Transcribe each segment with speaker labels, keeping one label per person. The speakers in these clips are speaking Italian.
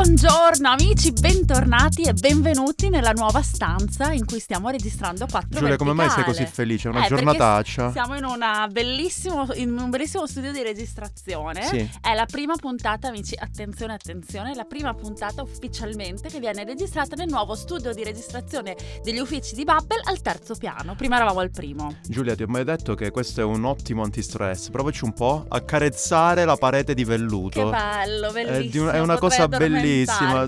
Speaker 1: Buongiorno amici, bentornati e benvenuti nella nuova stanza in cui stiamo registrando 4
Speaker 2: Giulia, come mai sei così felice? È una
Speaker 1: eh,
Speaker 2: giornataccia.
Speaker 1: Siamo in, in, un bellissimo studio di registrazione.
Speaker 2: Sì.
Speaker 1: È la prima puntata, amici, attenzione, attenzione, la prima puntata ufficialmente che viene registrata nel nuovo studio di registrazione degli uffici di Bubble al terzo piano. Prima eravamo al primo.
Speaker 2: Giulia, ti ho mai detto che questo è un ottimo antistress. Provaci un po' a carezzare la parete di velluto.
Speaker 1: Che bello, bellissimo.
Speaker 2: È, è una cosa bellissima.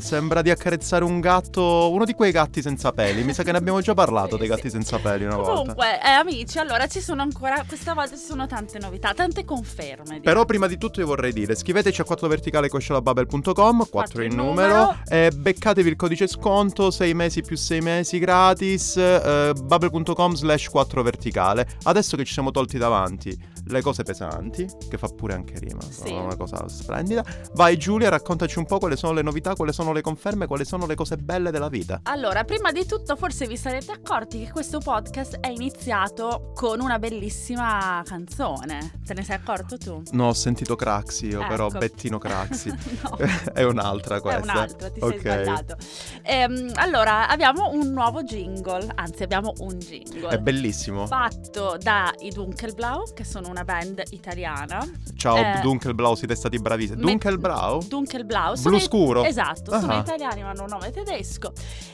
Speaker 2: Sembra di accarezzare un gatto, uno di quei gatti senza peli. Mi sa che ne abbiamo già parlato dei gatti senza peli una volta.
Speaker 1: Comunque, eh, amici, allora ci sono ancora, questa volta ci sono tante novità, tante conferme. Diciamo.
Speaker 2: Però prima di tutto io vorrei dire, scriveteci a 4 verticale 4 in numero,
Speaker 1: numero.
Speaker 2: e beccatevi il codice sconto 6 mesi più 6 mesi gratis, eh, bubble.com slash 4 verticale. Adesso che ci siamo tolti davanti le cose pesanti, che fa pure anche rima,
Speaker 1: sì.
Speaker 2: una cosa splendida. Vai Giulia, raccontaci un po' quali sono le novità, quali sono le conferme, quali sono le cose belle della vita.
Speaker 1: Allora, prima di tutto forse vi sarete accorti che questo podcast è iniziato con una bellissima canzone. Te ne sei accorto tu?
Speaker 2: No, ho sentito Craxi io,
Speaker 1: ecco.
Speaker 2: però Bettino Craxi.
Speaker 1: no.
Speaker 2: è un'altra questa.
Speaker 1: È un'altra, ti
Speaker 2: okay.
Speaker 1: sei sbagliato. Ehm, allora, abbiamo un nuovo jingle, anzi abbiamo un jingle.
Speaker 2: È bellissimo.
Speaker 1: Fatto dai Dunkelblau, che sono una band italiana.
Speaker 2: Ciao
Speaker 1: Eh,
Speaker 2: Dunkelblau, siete stati bravissimi. Dunkelblau?
Speaker 1: Dunkelblau.
Speaker 2: Blu
Speaker 1: sono i-
Speaker 2: scuro?
Speaker 1: Esatto, sono
Speaker 2: Ah.
Speaker 1: italiani ma hanno un nome tedesco.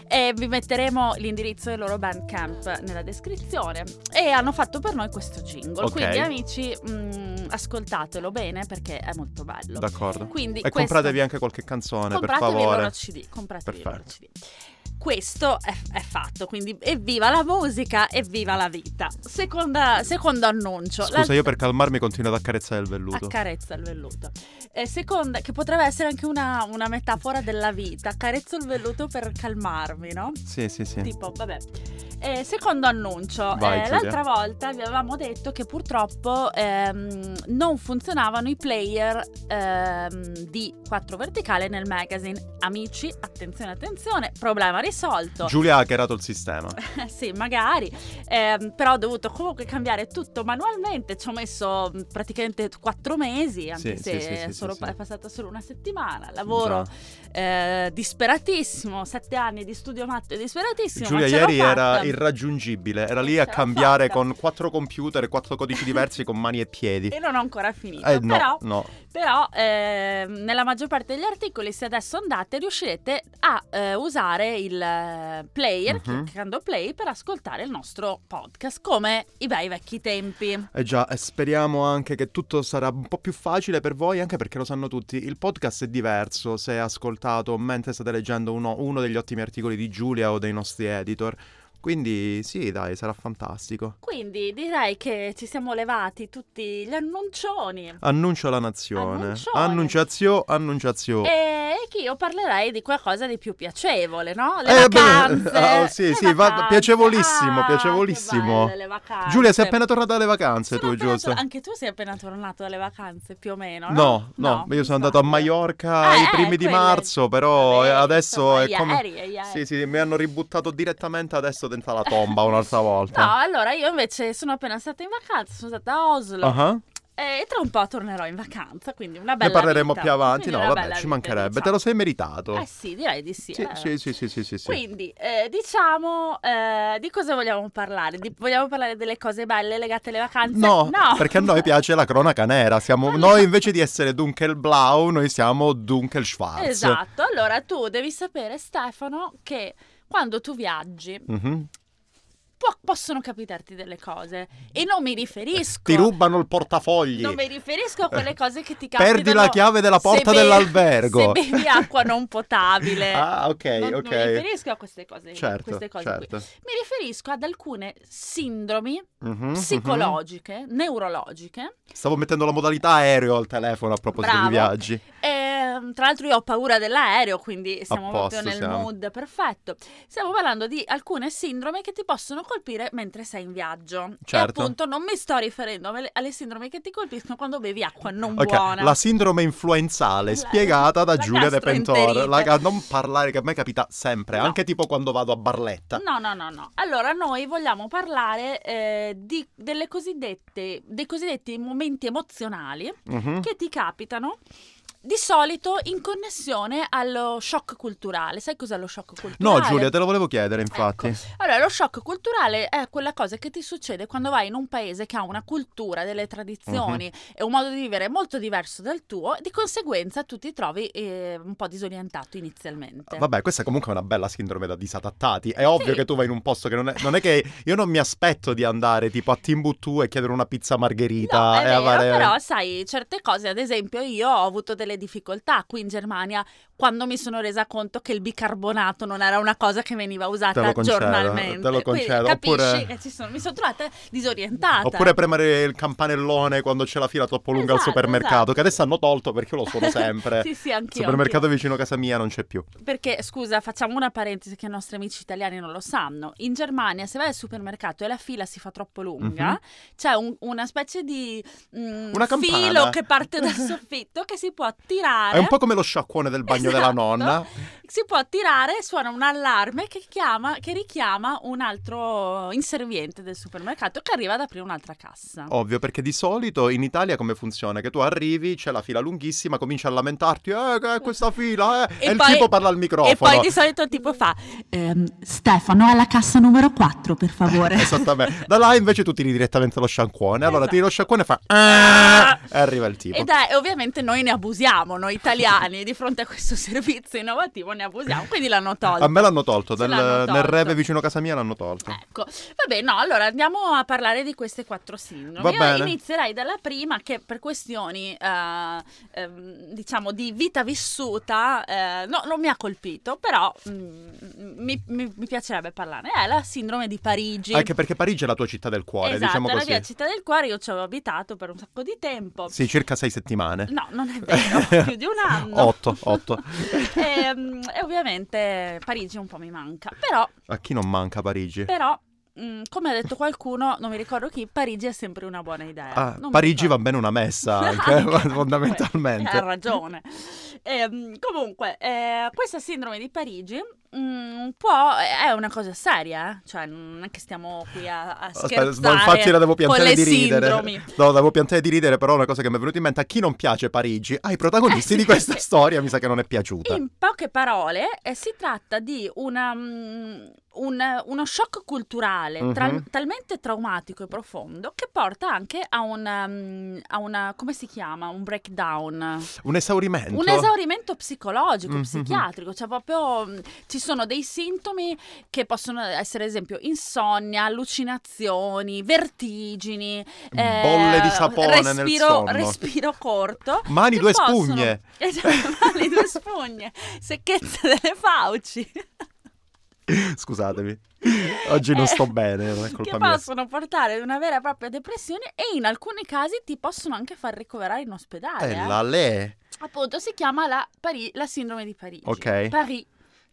Speaker 1: E vi metteremo l'indirizzo del loro bandcamp nella descrizione. E hanno fatto per noi questo jingle.
Speaker 2: Ok.
Speaker 1: Quindi amici, mh, ascoltatelo bene perché è molto bello.
Speaker 2: D'accordo.
Speaker 1: Quindi
Speaker 2: E
Speaker 1: questo-
Speaker 2: compratevi anche qualche canzone, per
Speaker 1: Compratevi il
Speaker 2: favore.
Speaker 1: loro CD. Compratevi il loro
Speaker 2: Perfetto.
Speaker 1: CD. Questo è, è fatto, quindi evviva la musica, evviva la vita. Seconda- secondo annuncio.
Speaker 2: Scusa,
Speaker 1: La-
Speaker 2: io per calmarmi continuo ad accarezzare il velluto.
Speaker 1: Accarezza il velluto. Eh, seconda, che potrebbe essere anche una, una metafora della vita. Accarezzo il velluto per calmarmi, no?
Speaker 2: Sì, sì, sì.
Speaker 1: Tipo, vabbè. Eh, secondo annuncio,
Speaker 2: Vai,
Speaker 1: eh, l'altra volta vi avevamo detto che purtroppo ehm, non funzionavano i player ehm, di 4 verticale nel magazine. Amici, attenzione, attenzione, problema risolto.
Speaker 2: Giulia ha hackerato il sistema.
Speaker 1: Eh, sì, magari, Ehm, però ho dovuto comunque cambiare tutto manualmente, ci ho messo praticamente quattro mesi, anche
Speaker 2: Sì,
Speaker 1: se
Speaker 2: sì, sì,
Speaker 1: solo-
Speaker 2: sì,
Speaker 1: è passata solo una settimana, lavoro eh, disperatissimo, sette anni di studio matto e disperatissimo.
Speaker 2: Giulia ieri era irraggiungibile, era lì
Speaker 1: Ce
Speaker 2: a cambiare
Speaker 1: fatta.
Speaker 2: con quattro computer e quattro codici diversi con mani e piedi.
Speaker 1: E non ho ancora finito,
Speaker 2: Eh no,
Speaker 1: però,
Speaker 2: no.
Speaker 1: però, ehm, nella maggior parte degli articoli, se adesso andate, riuscirete a eh, usare il eh, player,
Speaker 2: Mhm.
Speaker 1: cliccando play, per ascoltare il nostro podcast, come i bei vecchi tempi.
Speaker 2: Eh già, e speriamo anche che tutto sarà un po' più facile per voi, anche perché lo sanno tutti, il podcast è diverso se ascoltato mentre state leggendo uno, uno degli ottimi articoli di Giulia o dei nostri editor. Quindi sì, dai, sarà fantastico.
Speaker 1: Quindi direi che ci siamo levati tutti gli annuncioni.
Speaker 2: Annuncio alla nazione.
Speaker 1: Annuncione.
Speaker 2: Annunciazio, annunciazio.
Speaker 1: E che io parlerei di qualcosa di più piacevole, no? Le
Speaker 2: Eh, beh,
Speaker 1: vacanze.
Speaker 2: oh, sì,
Speaker 1: le
Speaker 2: sì, va-
Speaker 1: vacanze.
Speaker 2: piacevolissimo,
Speaker 1: Ah,
Speaker 2: piacevolissimo.
Speaker 1: che belle le vacanze.
Speaker 2: Giulia, sei appena tornata dalle vacanze
Speaker 1: Sono
Speaker 2: tu, giusto?
Speaker 1: tor- Anche tu sei appena tornato dalle vacanze, più o meno, no?
Speaker 2: No, no, io
Speaker 1: mi
Speaker 2: sono andato a. Mallorca
Speaker 1: Eh,
Speaker 2: i
Speaker 1: eh,
Speaker 2: primi di
Speaker 1: quelle-
Speaker 2: marzo, però
Speaker 1: Vabbè,
Speaker 2: eh, adesso
Speaker 1: insomma,
Speaker 2: è come...
Speaker 1: ieri, ieri.
Speaker 2: Sì, sì, mi hanno ributtato direttamente adesso dentro la tomba un'altra volta.
Speaker 1: No, allora io invece sono appena stata in vacanza, sono stata a Oslo
Speaker 2: Ah,
Speaker 1: e tra un po' tornerò in vacanza, quindi una
Speaker 2: Ne
Speaker 1: bella
Speaker 2: parleremo
Speaker 1: vita.
Speaker 2: più avanti.
Speaker 1: Quindi
Speaker 2: No, vabbè, ci
Speaker 1: vita,
Speaker 2: mancherebbe.
Speaker 1: diciamo.
Speaker 2: Te lo sei meritato.
Speaker 1: Eh sì, direi di sì.
Speaker 2: Sì,
Speaker 1: eh.
Speaker 2: sì, sì, sì, sì, sì, sì.
Speaker 1: Quindi, eh, diciamo, eh, di cosa vogliamo parlare? Di- vogliamo parlare delle cose belle legate alle vacanze?
Speaker 2: No, perché a noi piace la cronaca nera. Siamo,
Speaker 1: Allora-
Speaker 2: Noi invece di essere Dunkelblau, noi siamo Dunkelschwarz.
Speaker 1: Esatto, allora tu devi sapere, Stefano, che quando tu viaggi
Speaker 2: Mhm.
Speaker 1: può- possono capitarti delle cose e non mi riferisco...
Speaker 2: Ti rubano il portafogli.
Speaker 1: Non mi riferisco a quelle cose che ti capitano
Speaker 2: Perdi la chiave della porta
Speaker 1: bevi-
Speaker 2: dell'albergo.
Speaker 1: Se bevi acqua non potabile.
Speaker 2: Ah, ok,
Speaker 1: non,
Speaker 2: ok.
Speaker 1: non mi riferisco a queste cose,
Speaker 2: Certo,
Speaker 1: queste cose qui.
Speaker 2: certo.
Speaker 1: Mi riferisco ad alcune sindromi
Speaker 2: Mhm, mhm.
Speaker 1: psicologiche, neurologiche.
Speaker 2: Stavo mettendo la modalità aereo al telefono a proposito
Speaker 1: Bravo.
Speaker 2: di viaggi.
Speaker 1: E, tra l'altro io ho paura dell'aereo, quindi siamo
Speaker 2: posto
Speaker 1: proprio nel
Speaker 2: siamo.
Speaker 1: mood perfetto. Stiamo parlando di alcune sindromi che ti possono colpire mentre sei in viaggio.
Speaker 2: Certo.
Speaker 1: E appunto non mi sto riferendo alle, sindromi che ti colpiscono quando bevi acqua non
Speaker 2: Ok,
Speaker 1: buona.
Speaker 2: la sindrome influenzale
Speaker 1: La-
Speaker 2: spiegata da Giulia De Pentore. La non parlare che a me capita sempre,
Speaker 1: No.
Speaker 2: anche tipo quando vado a Barletta.
Speaker 1: No, no, no, no. Allora, noi vogliamo parlare eh, di, delle cosiddette, dei cosiddetti momenti emozionali
Speaker 2: Mhm.
Speaker 1: che ti capitano di solito in connessione allo shock culturale. Sai cos'è lo shock culturale?
Speaker 2: No, Giulia, te lo volevo chiedere, infatti.
Speaker 1: Ecco. Allora, lo shock culturale è quella cosa che ti succede quando vai in un paese che ha una cultura, delle tradizioni uh-huh. e un modo di vivere molto diverso dal tuo, di conseguenza tu ti trovi eh, un po' disorientato inizialmente.
Speaker 2: Vabbè, questa è comunque una bella sindrome da disadattati. È ovvio
Speaker 1: Sì.
Speaker 2: che tu vai in un posto che non è, non è che io non mi aspetto di andare tipo a Timbuktu e chiedere una pizza margherita
Speaker 1: No, è
Speaker 2: e
Speaker 1: vero,
Speaker 2: avere
Speaker 1: però sai, certe cose, ad esempio io ho avuto delle difficoltà qui in Germania quando mi sono resa conto che il bicarbonato non era una cosa che veniva usata
Speaker 2: concedo,
Speaker 1: giornalmente.
Speaker 2: te lo
Speaker 1: Quindi
Speaker 2: concedo,
Speaker 1: capisci
Speaker 2: oppure-
Speaker 1: che ci sono, mi sono trovata disorientata.
Speaker 2: Oppure premere il campanellone quando c'è la fila troppo lunga al
Speaker 1: Esatto,
Speaker 2: supermercato,
Speaker 1: esatto.
Speaker 2: che adesso hanno tolto perché io lo suono sempre.
Speaker 1: sì, sì,
Speaker 2: Il
Speaker 1: anch'io.
Speaker 2: supermercato vicino a casa mia non c'è più.
Speaker 1: anch'io. Perché, scusa, facciamo una parentesi che i nostri amici italiani non lo sanno. In Germania, se vai al supermercato e la fila si fa troppo lunga,
Speaker 2: Mhm.
Speaker 1: c'è un- una specie di mm,
Speaker 2: Una campana.
Speaker 1: filo che parte dal soffitto che si può tirare.
Speaker 2: È un po' come lo sciacquone del bagno della
Speaker 1: Esatto.
Speaker 2: nonna.
Speaker 1: Si può tirare, suona un allarme che, chiama, che richiama un altro inserviente del supermercato che arriva ad aprire un'altra cassa.
Speaker 2: Ovvio, perché di solito in Italia come funziona? Che tu arrivi, c'è la fila lunghissima, cominci a lamentarti, eh, che è questa fila, eh, e, il
Speaker 1: poi-
Speaker 2: tipo parla al microfono.
Speaker 1: E poi di solito il tipo fa ehm, Stefano alla cassa numero 4 per favore.
Speaker 2: Esattamente. Da là invece tu tiri direttamente lo sciacquone. Allora
Speaker 1: Esatto.
Speaker 2: tiri lo sciacquone e fa... "Ah", e arriva il tipo.
Speaker 1: Ed è, e ovviamente noi ne abusiamo, noi italiani, di fronte a questo servizio innovativo ne abusiamo, quindi l'hanno tolto.
Speaker 2: A me l'hanno tolto, nel,
Speaker 1: l'hanno
Speaker 2: nel
Speaker 1: tolto.
Speaker 2: Reve vicino a casa mia l'hanno tolto.
Speaker 1: Ecco, vabbè, no, allora andiamo a parlare di queste quattro sindromi.
Speaker 2: Va
Speaker 1: Io
Speaker 2: bene.
Speaker 1: inizierei dalla prima che per questioni, eh, ehm, diciamo, di vita vissuta, eh, no, non mi ha colpito, però mm, mi, mi- mi piacerebbe parlarne. È la sindrome di Parigi.
Speaker 2: Anche perché Parigi è la tua città del cuore,
Speaker 1: esatto,
Speaker 2: diciamo
Speaker 1: è la
Speaker 2: così.
Speaker 1: mia città del cuore, io ci ho abitato per un sacco di tempo.
Speaker 2: Sì, circa sei settimane.
Speaker 1: No, non è vero, più di un anno.
Speaker 2: Otto, otto.
Speaker 1: e, mm, e ovviamente Parigi un po' mi manca, però
Speaker 2: A chi non manca Parigi?
Speaker 1: però, mm, come ha detto qualcuno, non mi ricordo chi, Parigi è sempre una buona idea.
Speaker 2: Ah, Parigi va bene una messa anche,
Speaker 1: Anche,
Speaker 2: fondamentalmente.
Speaker 1: Ha ragione. Ehm, comunque, eh, questa sindrome di Parigi mm, può, è una cosa seria, eh? cioè non è che stiamo qui a, a
Speaker 2: Aspetta,
Speaker 1: scherzare
Speaker 2: no, infatti la devo piantare di ridere.
Speaker 1: sindromi.
Speaker 2: No, devo piantare di ridere, però una cosa che mi è venuta in mente, a chi non piace Parigi, ai protagonisti
Speaker 1: Eh, sì,
Speaker 2: di questa
Speaker 1: sì.
Speaker 2: storia mi sa che non è piaciuta.
Speaker 1: In poche parole, eh, si tratta di una, mm, un- uno shock culturale tra-
Speaker 2: Mhm.
Speaker 1: talmente traumatico e profondo che porta anche a una, mm, a una come si chiama? Un breakdown.
Speaker 2: Un esaurimento.
Speaker 1: Un esaurimento psicologico,
Speaker 2: Mhm.
Speaker 1: psichiatrico, cioè proprio mh, ci sono dei sintomi che possono essere, ad esempio, insonnia, allucinazioni, vertigini, eh,
Speaker 2: Bolle di sapone nel
Speaker 1: respiro, respiro corto.
Speaker 2: Mani due
Speaker 1: possono-
Speaker 2: spugne.
Speaker 1: Esatto, mani due spugne, secchezza delle fauci.
Speaker 2: Scusatemi. Oggi non
Speaker 1: Eh,
Speaker 2: sto bene, non è colpa
Speaker 1: che
Speaker 2: mia.
Speaker 1: possono portare ad una vera e propria depressione e in alcuni casi ti possono anche far ricoverare in ospedale.
Speaker 2: Eh,
Speaker 1: eh.
Speaker 2: la le.
Speaker 1: Appunto, si chiama la, Pari- la sindrome di Parigi.
Speaker 2: Ok.
Speaker 1: Paris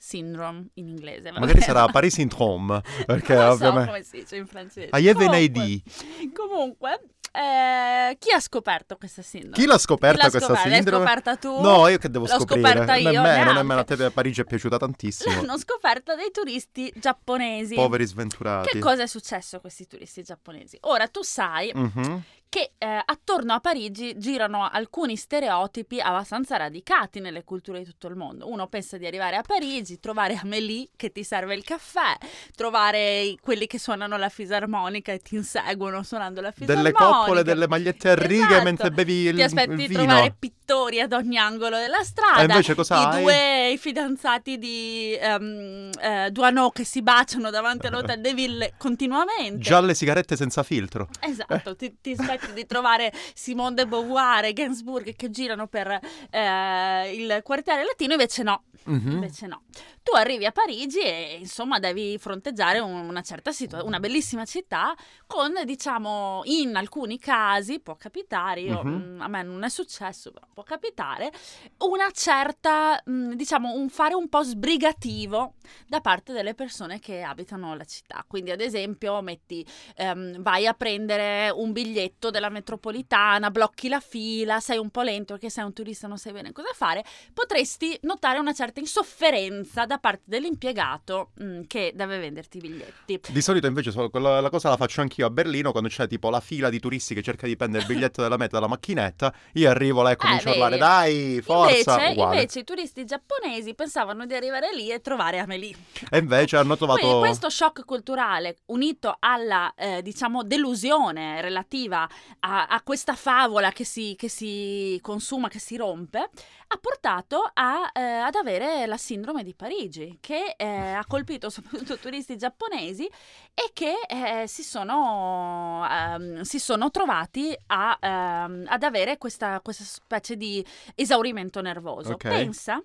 Speaker 1: syndrome in inglese. vabbè.
Speaker 2: Magari sarà Paris Syndrome, perché
Speaker 1: non so
Speaker 2: ovviamente...
Speaker 1: come si dice in francese. Comunque-. Comunque, eh, chi ha scoperto questa sindrome?
Speaker 2: Chi l'ha scoperta
Speaker 1: l'ha
Speaker 2: questa
Speaker 1: scoperta? L'hai
Speaker 2: sindrome?
Speaker 1: scoperta tu?
Speaker 2: No, io che devo
Speaker 1: L'ho
Speaker 2: scoprire.
Speaker 1: scoperta io,
Speaker 2: nemmeno,
Speaker 1: neanche.
Speaker 2: nemmeno a te Parigi è piaciuta tantissimo.
Speaker 1: L'hanno scoperta dei turisti giapponesi.
Speaker 2: Poveri sventurati.
Speaker 1: Che cosa è successo a questi turisti giapponesi? Ora, tu sai
Speaker 2: Mhm.
Speaker 1: Che eh, attorno a Parigi girano alcuni stereotipi abbastanza radicati nelle culture di tutto il mondo. Uno pensa di arrivare a Parigi, trovare Amélie che ti serve il caffè, trovare quelli che suonano la fisarmonica e ti inseguono suonando la fisarmonica.
Speaker 2: Delle coppole, delle magliette a righe
Speaker 1: Esatto.
Speaker 2: mentre bevi il,
Speaker 1: Ti aspetti
Speaker 2: il
Speaker 1: di trovare pittori ad ogni angolo della strada.
Speaker 2: E invece cosa
Speaker 1: I
Speaker 2: hai?
Speaker 1: due i fidanzati di um, eh, Duano che si baciano davanti all'Hotel de Ville continuamente.
Speaker 2: Gialle sigarette senza filtro.
Speaker 1: Esatto, ti, ti aspetti di trovare Simone de Beauvoir e Gainsbourg che girano per eh, il quartiere latino, invece no,
Speaker 2: Mhm.
Speaker 1: invece no. Tu arrivi a Parigi e insomma devi fronteggiare un- una certa situazione, una bellissima città con diciamo in alcuni casi può capitare, io, mm, a me non è successo, però può capitare, una certa mm, diciamo un fare un po' sbrigativo da parte delle persone che abitano la città. Quindi ad esempio metti ehm, vai a prendere un biglietto della metropolitana, blocchi la fila, sei un po' lento perché sei un turista non sai bene cosa fare, potresti notare una certa insofferenza da parte dell'impiegato mh, che deve venderti i biglietti.
Speaker 2: Di solito invece so- quella- la cosa la faccio anch'io a Berlino quando c'è tipo la fila di turisti che cerca di prendere il biglietto della meta dalla macchinetta, io arrivo là e comincio a
Speaker 1: vedi.
Speaker 2: urlare dai, forza,
Speaker 1: invece, invece i turisti giapponesi pensavano di arrivare lì e trovare Amelie.
Speaker 2: E invece hanno trovato...
Speaker 1: Quindi questo shock culturale unito alla eh, diciamo delusione relativa a, a questa favola che si, che si consuma, che si rompe, ha portato a, eh, ad avere la sindrome di Parigi, che eh, ha colpito soprattutto turisti giapponesi e che eh, si, sono, ehm, si sono trovati a, ehm, ad avere questa, questa specie di esaurimento nervoso.
Speaker 2: Ok.
Speaker 1: Pensa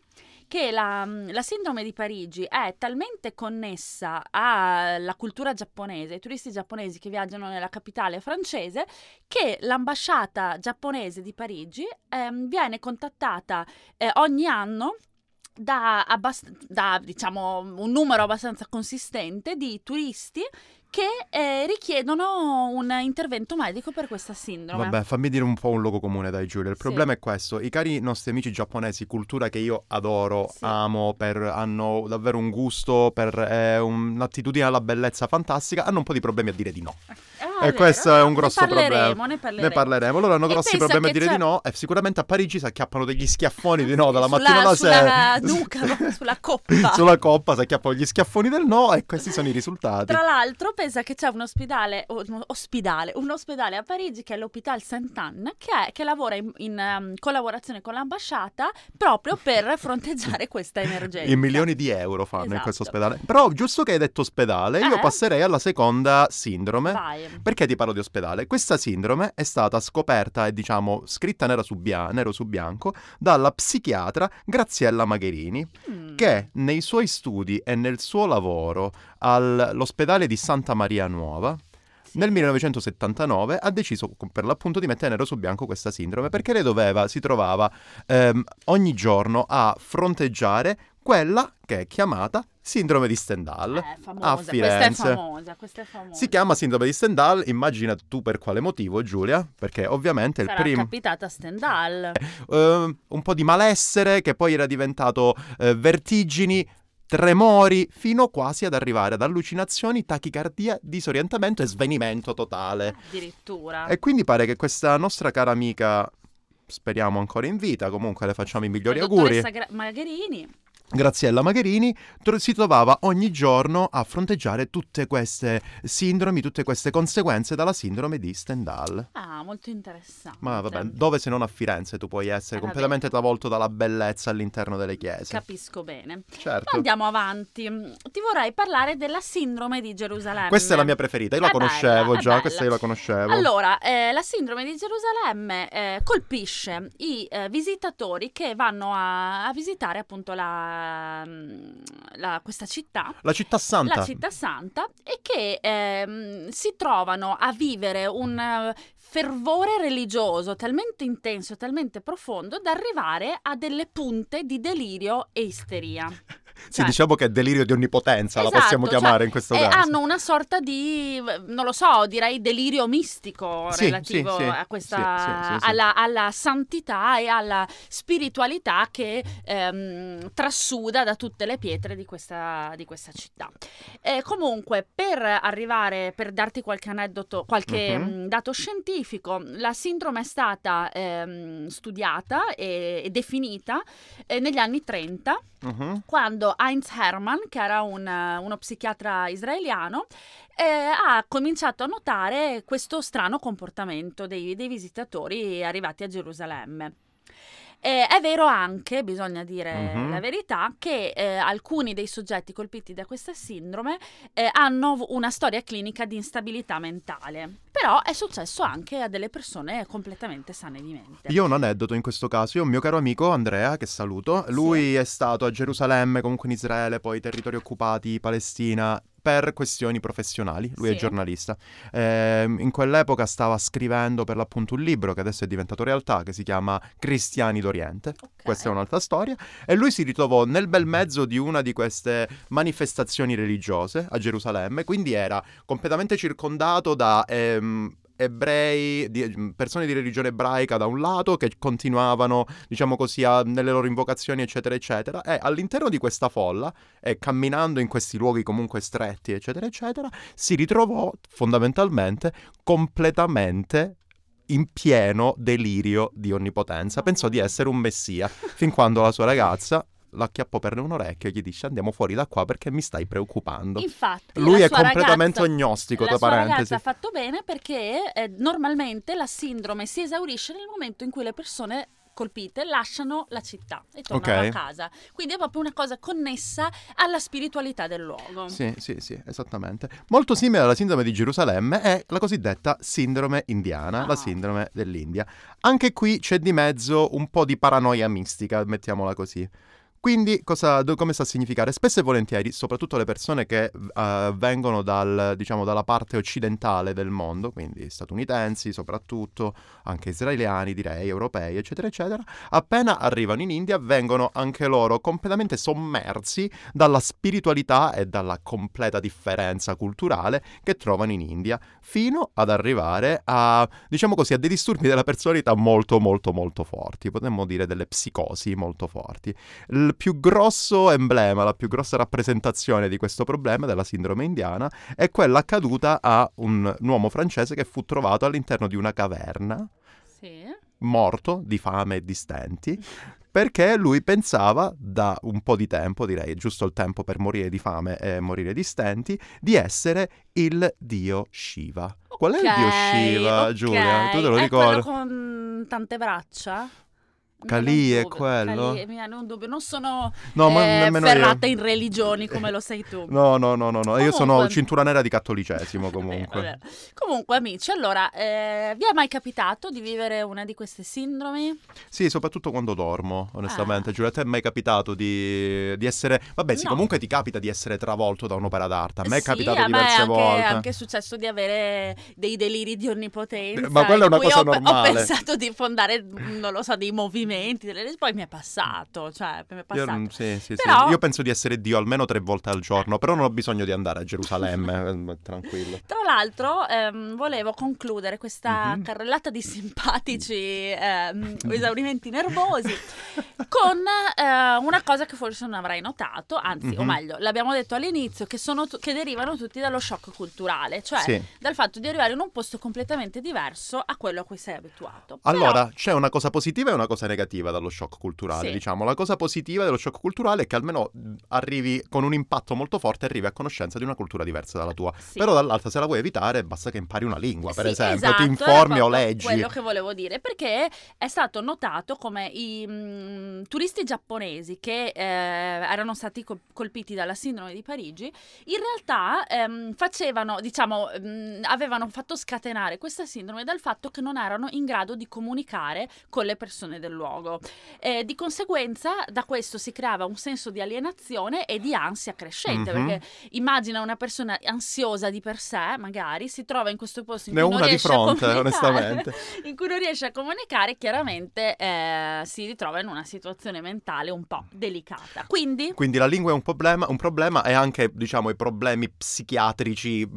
Speaker 1: che la, la sindrome di Parigi è talmente connessa alla cultura giapponese, ai turisti giapponesi che viaggiano nella capitale francese, che l'ambasciata giapponese di Parigi ehm, viene contattata eh, ogni anno da, abbast- da, diciamo, un numero abbastanza consistente di turisti che eh, richiedono un intervento medico per questa sindrome.
Speaker 2: Vabbè, fammi dire un po' un luogo comune, dai Giulia. Il
Speaker 1: Sì.
Speaker 2: problema è questo: i cari nostri amici giapponesi, cultura che io adoro,
Speaker 1: Sì.
Speaker 2: amo, per- hanno davvero un gusto, per eh, un'attitudine alla bellezza fantastica, hanno un po' di problemi a dire di no.
Speaker 1: Ah,
Speaker 2: e questo è un
Speaker 1: Ne
Speaker 2: grosso
Speaker 1: parleremo,
Speaker 2: problema.
Speaker 1: Ne parleremo.
Speaker 2: Ne parleremo. Loro hanno
Speaker 1: E
Speaker 2: grossi problemi a dire di
Speaker 1: c'è-
Speaker 2: no e sicuramente a Parigi si acchiappano degli schiaffoni di no dalla
Speaker 1: Sulla-
Speaker 2: mattina alla sera.
Speaker 1: Sulla no? sulla coppa.
Speaker 2: Sulla coppa si acchiappano gli schiaffoni del no e questi sono i risultati.
Speaker 1: Tra l'altro, pensa che c'è un ospedale, un ospedale, un ospedale a Parigi che è l'Hôpital Saint-Anne, che, è- che lavora in, in, ehm, collaborazione con l'ambasciata proprio per fronteggiare questa emergenza.
Speaker 2: I milioni di euro fanno in
Speaker 1: Esatto.
Speaker 2: questo ospedale. Però, giusto che hai detto ospedale, io
Speaker 1: Eh?
Speaker 2: passerei alla seconda sindrome.
Speaker 1: Vai.
Speaker 2: Perché ti parlo di ospedale? Questa sindrome è stata scoperta e diciamo scritta nera su bia- nero su bianco dalla psichiatra Graziella Magherini
Speaker 1: Mm.
Speaker 2: che nei suoi studi e nel suo lavoro all'ospedale di Santa Maria Nuova nel 1979 ha deciso per l'appunto di mettere nero su bianco questa sindrome perché lei doveva, si trovava ehm, ogni giorno a fronteggiare quella che è chiamata sindrome di Stendhal.
Speaker 1: Eh, famosa.
Speaker 2: a
Speaker 1: Questa è
Speaker 2: Firenze.
Speaker 1: famosa, questa è famosa.
Speaker 2: Si chiama sindrome di Stendhal, immagina tu per quale motivo Giulia, perché ovviamente il
Speaker 1: Sarà
Speaker 2: primo...
Speaker 1: capitata a Stendhal.
Speaker 2: eh, un po' di malessere che poi era diventato eh, vertigini, tremori, fino quasi ad arrivare ad allucinazioni, tachicardia, disorientamento e svenimento totale.
Speaker 1: Addirittura.
Speaker 2: E quindi pare che questa nostra cara amica, speriamo ancora in vita, comunque le facciamo i migliori
Speaker 1: La
Speaker 2: auguri,
Speaker 1: Gra- Magherini.
Speaker 2: Graziella Magherini, si trovava ogni giorno a fronteggiare tutte queste sindromi, tutte queste conseguenze dalla sindrome di Stendhal.
Speaker 1: Ah, molto interessante.
Speaker 2: Ma vabbè, dove se non a Firenze tu puoi essere
Speaker 1: Eh,
Speaker 2: completamente travolto dalla bellezza all'interno delle chiese.
Speaker 1: Capisco bene.
Speaker 2: certo.
Speaker 1: Ma andiamo avanti. Ti vorrei parlare della sindrome di Gerusalemme.
Speaker 2: Questa è la mia preferita, io la
Speaker 1: È bella,
Speaker 2: conoscevo
Speaker 1: è
Speaker 2: già,
Speaker 1: bella.
Speaker 2: questa io la conoscevo.
Speaker 1: Allora, eh, la sindrome di Gerusalemme eh, colpisce i eh, visitatori che vanno a, a visitare appunto la, mm, la- questa città.
Speaker 2: La città santa.
Speaker 1: La città santa e che ehm, si trovano a vivere un eh, fervore religioso talmente intenso, talmente profondo da arrivare a delle punte di delirio e isteria.
Speaker 2: Sì,
Speaker 1: cioè-
Speaker 2: diciamo che è delirio di onnipotenza, la
Speaker 1: Esatto,
Speaker 2: possiamo
Speaker 1: cioè,
Speaker 2: chiamare in questo
Speaker 1: E
Speaker 2: caso.
Speaker 1: hanno una sorta di, non lo so, direi delirio mistico
Speaker 2: Sì,
Speaker 1: relativo
Speaker 2: sì,
Speaker 1: a questa. Alla, alla santità e alla spiritualità che ehm, trasuda da tutte le pietre di questa, di questa città. Eh, comunque, per arrivare, per darti qualche aneddoto, qualche mh, dato scientifico, la sindrome è stata ehm, studiata e, e definita eh, negli anni 30
Speaker 2: Mhm.
Speaker 1: quando Heinz Hermann, che era un, uno psichiatra israeliano, eh, ha cominciato a notare questo strano comportamento dei, dei visitatori arrivati a Gerusalemme. Eh, è vero anche, bisogna dire
Speaker 2: Mhm.
Speaker 1: la verità, che eh, alcuni dei soggetti colpiti da questa sindrome eh, hanno una storia clinica di instabilità mentale. Però è successo anche a delle persone completamente sane di mente.
Speaker 2: Io ho un aneddoto in questo caso. Io ho un mio caro amico Andrea, che saluto. Lui è stato a Gerusalemme, comunque in Israele, poi territori occupati, Palestina, per questioni professionali. Lui è
Speaker 1: Sì.
Speaker 2: giornalista. Ehm, in quell'epoca stava scrivendo per l'appunto un libro che adesso è diventato realtà, che si chiama Cristiani d'Oriente.
Speaker 1: Ok.
Speaker 2: Questa è un'altra storia. E lui si ritrovò nel bel mezzo di una di queste manifestazioni religiose a Gerusalemme, quindi era completamente circondato da ehm, ebrei, di, persone di religione ebraica da un lato che continuavano, diciamo così, a, nelle loro invocazioni, eccetera, eccetera, e all'interno di questa folla, e camminando in questi luoghi comunque stretti, eccetera, eccetera, si ritrovò fondamentalmente completamente in pieno delirio di onnipotenza. Pensò di essere un messia, fin quando la sua ragazza l'acchiappò per un orecchio e gli dice andiamo fuori da qua perché mi stai preoccupando.
Speaker 1: Infatti,
Speaker 2: lui è completamente
Speaker 1: ragazza,
Speaker 2: agnostico,
Speaker 1: la
Speaker 2: tra parentesi.
Speaker 1: ha fatto bene perché eh, normalmente la sindrome si esaurisce nel momento in cui le persone colpite lasciano la città e tornano
Speaker 2: Ok.
Speaker 1: a casa. Quindi è proprio una cosa connessa alla spiritualità del luogo.
Speaker 2: Sì, sì, sì, esattamente. Molto simile alla sindrome di Gerusalemme è la cosiddetta sindrome indiana, la
Speaker 1: Ah.
Speaker 2: sindrome dell'India. Anche qui c'è di mezzo un po' di paranoia mistica, mettiamola così. Quindi, cosa, come sta a significare? Spesso e volentieri, soprattutto le persone che eh, vengono dal, diciamo, dalla parte occidentale del mondo, quindi statunitensi soprattutto, anche israeliani direi, europei, eccetera, eccetera, appena arrivano in India vengono anche loro completamente sommersi dalla spiritualità e dalla completa differenza culturale che trovano in India, fino ad arrivare a, diciamo così, a dei disturbi della personalità molto, molto, molto forti, potremmo dire delle psicosi molto forti. Il più grosso emblema, la più grossa rappresentazione di questo problema della sindrome indiana è quella accaduta a un uomo francese che fu trovato all'interno di una caverna
Speaker 1: Sì.
Speaker 2: morto di fame e di stenti, perché lui pensava da un po' di tempo, direi giusto il tempo per morire di fame e morire di stenti, di essere il dio Shiva. Qual è il dio Shiva,
Speaker 1: ok.
Speaker 2: Giulia? Tu te lo
Speaker 1: È
Speaker 2: ricordi?
Speaker 1: quello con tante braccia?
Speaker 2: Calì
Speaker 1: Non
Speaker 2: è quello?
Speaker 1: Calì, un dubbio. Non sono
Speaker 2: No,
Speaker 1: eh, ferrata
Speaker 2: io.
Speaker 1: in religioni come lo sei tu.
Speaker 2: No, no, no, no, no. Io sono cintura nera di cattolicesimo comunque.
Speaker 1: vabbè. Comunque, amici, allora, eh, vi è mai capitato di vivere una di queste sindromi?
Speaker 2: Sì, soprattutto quando dormo, onestamente.
Speaker 1: Ah.
Speaker 2: Giulia, a te è mai capitato di, di essere... Vabbè, sì,
Speaker 1: No.
Speaker 2: comunque ti capita di essere travolto da un'opera d'arte. A me è
Speaker 1: Sì,
Speaker 2: capitato
Speaker 1: a me
Speaker 2: diverse
Speaker 1: è anche,
Speaker 2: volte.
Speaker 1: è anche successo di avere dei deliri di onnipotenza.
Speaker 2: Ma quella è una cosa
Speaker 1: ho,
Speaker 2: normale.
Speaker 1: Ho pensato di fondare, non lo so, dei movimenti, delle- poi mi è passato, cioè, mi è
Speaker 2: Io,
Speaker 1: passato.
Speaker 2: mm, sì, sì,
Speaker 1: Però-
Speaker 2: sì. Io penso di essere Dio almeno tre volte al giorno, però non ho bisogno di andare a Gerusalemme, eh, tranquillo.
Speaker 1: Tra l'altro, ehm, volevo concludere questa
Speaker 2: Mhm.
Speaker 1: carrellata di simpatici ehm, esaurimenti nervosi con eh, una cosa che forse non avrai notato, anzi, o
Speaker 2: Mhm.
Speaker 1: meglio, l'abbiamo detto all'inizio, che, sono tu- che derivano tutti dallo shock culturale, cioè
Speaker 2: Sì.
Speaker 1: dal fatto di arrivare in un posto completamente diverso a quello a cui sei abituato.
Speaker 2: Allora, c'è una cosa positiva e una cosa negativa dallo shock culturale,
Speaker 1: Sì.
Speaker 2: diciamo. La cosa positiva dello shock culturale è che almeno mh, arrivi con un impatto molto forte, arrivi a conoscenza di una cultura diversa dalla tua.
Speaker 1: Sì.
Speaker 2: Però dall'altra, se la vuoi evitare, basta che impari una lingua, per
Speaker 1: Sì,
Speaker 2: esempio,
Speaker 1: esatto,
Speaker 2: ti informi o leggi.
Speaker 1: Quello che volevo dire, perché è stato notato come i mm, turisti giapponesi che eh, erano stati col- colpiti dalla sindrome di Parigi, in realtà ehm, facevano, diciamo, mm, avevano fatto scatenare questa sindrome dal fatto che non erano in grado di comunicare con le persone del luogo. Eh, di conseguenza, da questo si creava un senso di alienazione e di ansia crescente,
Speaker 2: Mhm.
Speaker 1: perché immagina una persona ansiosa di per sé, magari si trova in questo posto in
Speaker 2: Ne
Speaker 1: cui non riesce a
Speaker 2: fronte,
Speaker 1: comunicare,
Speaker 2: onestamente.
Speaker 1: in cui non riesce a comunicare, chiaramente eh, si ritrova in una situazione mentale un po' delicata. Quindi,
Speaker 2: Quindi la lingua è un problema, un problema e anche, diciamo, i problemi psichiatrici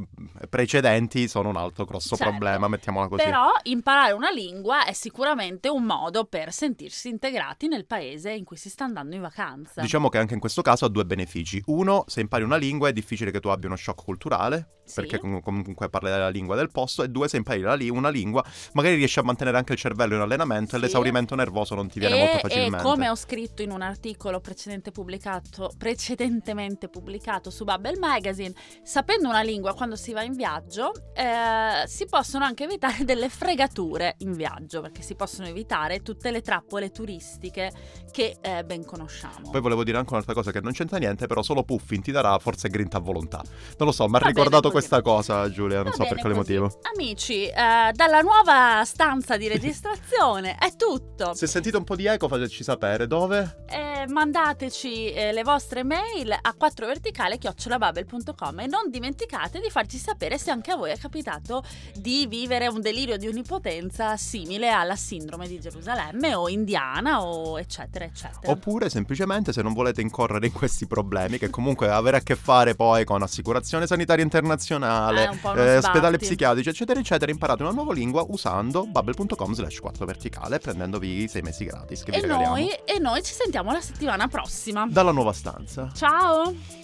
Speaker 2: precedenti sono un altro grosso
Speaker 1: Certo.
Speaker 2: problema, mettiamola così.
Speaker 1: però, imparare una lingua è sicuramente un modo per sentirsi integrati nel paese in cui si sta andando in vacanza.
Speaker 2: Diciamo che anche in questo caso ha due benefici. Uno, se impari una lingua è difficile che tu abbia uno shock culturale,
Speaker 1: Sì.
Speaker 2: perché com- comunque parli la lingua del posto. E due, se impari la li- una lingua, magari riesci a mantenere anche il cervello in allenamento e
Speaker 1: Sì.
Speaker 2: l'esaurimento nervoso non ti viene
Speaker 1: e,
Speaker 2: molto
Speaker 1: e
Speaker 2: facilmente.
Speaker 1: come ho scritto in un articolo precedente pubblicato, precedentemente pubblicato su Bubble Magazine, sapendo una lingua quando si va in viaggio, eh, si possono anche evitare delle fregature in viaggio, perché si possono evitare tutte le trappole turistiche che eh, ben conosciamo.
Speaker 2: Poi volevo dire anche un'altra cosa che non c'entra niente, però solo Puffin ti darà forse grinta a volontà. Non lo so, mi ha ricordato
Speaker 1: così.
Speaker 2: questa cosa, Giulia, non
Speaker 1: Va
Speaker 2: so per quale
Speaker 1: così.
Speaker 2: motivo.
Speaker 1: Amici, eh, dalla nuova stanza di registrazione è tutto.
Speaker 2: Se sentite un po' di eco, fa- ci sa- sapere dove?
Speaker 1: Eh, mandateci eh, le vostre mail a 4verticale.com e non dimenticate di farci sapere se anche a voi è capitato di vivere un delirio di onnipotenza simile alla sindrome di Gerusalemme o indiana o eccetera eccetera.
Speaker 2: Oppure semplicemente se non volete incorrere in questi problemi che comunque avere a che fare poi con assicurazione sanitaria internazionale,
Speaker 1: Eh,
Speaker 2: eh,
Speaker 1: sbatti.
Speaker 2: ospedali psichiatrici eccetera eccetera, imparate una nuova lingua usando bubble.com slash 4 verticale prendendovi 6 mesi gratis che vi
Speaker 1: E
Speaker 2: regaliamo
Speaker 1: noi, e noi ci sentiamo la settimana prossima.
Speaker 2: dalla nuova stanza.
Speaker 1: Ciao!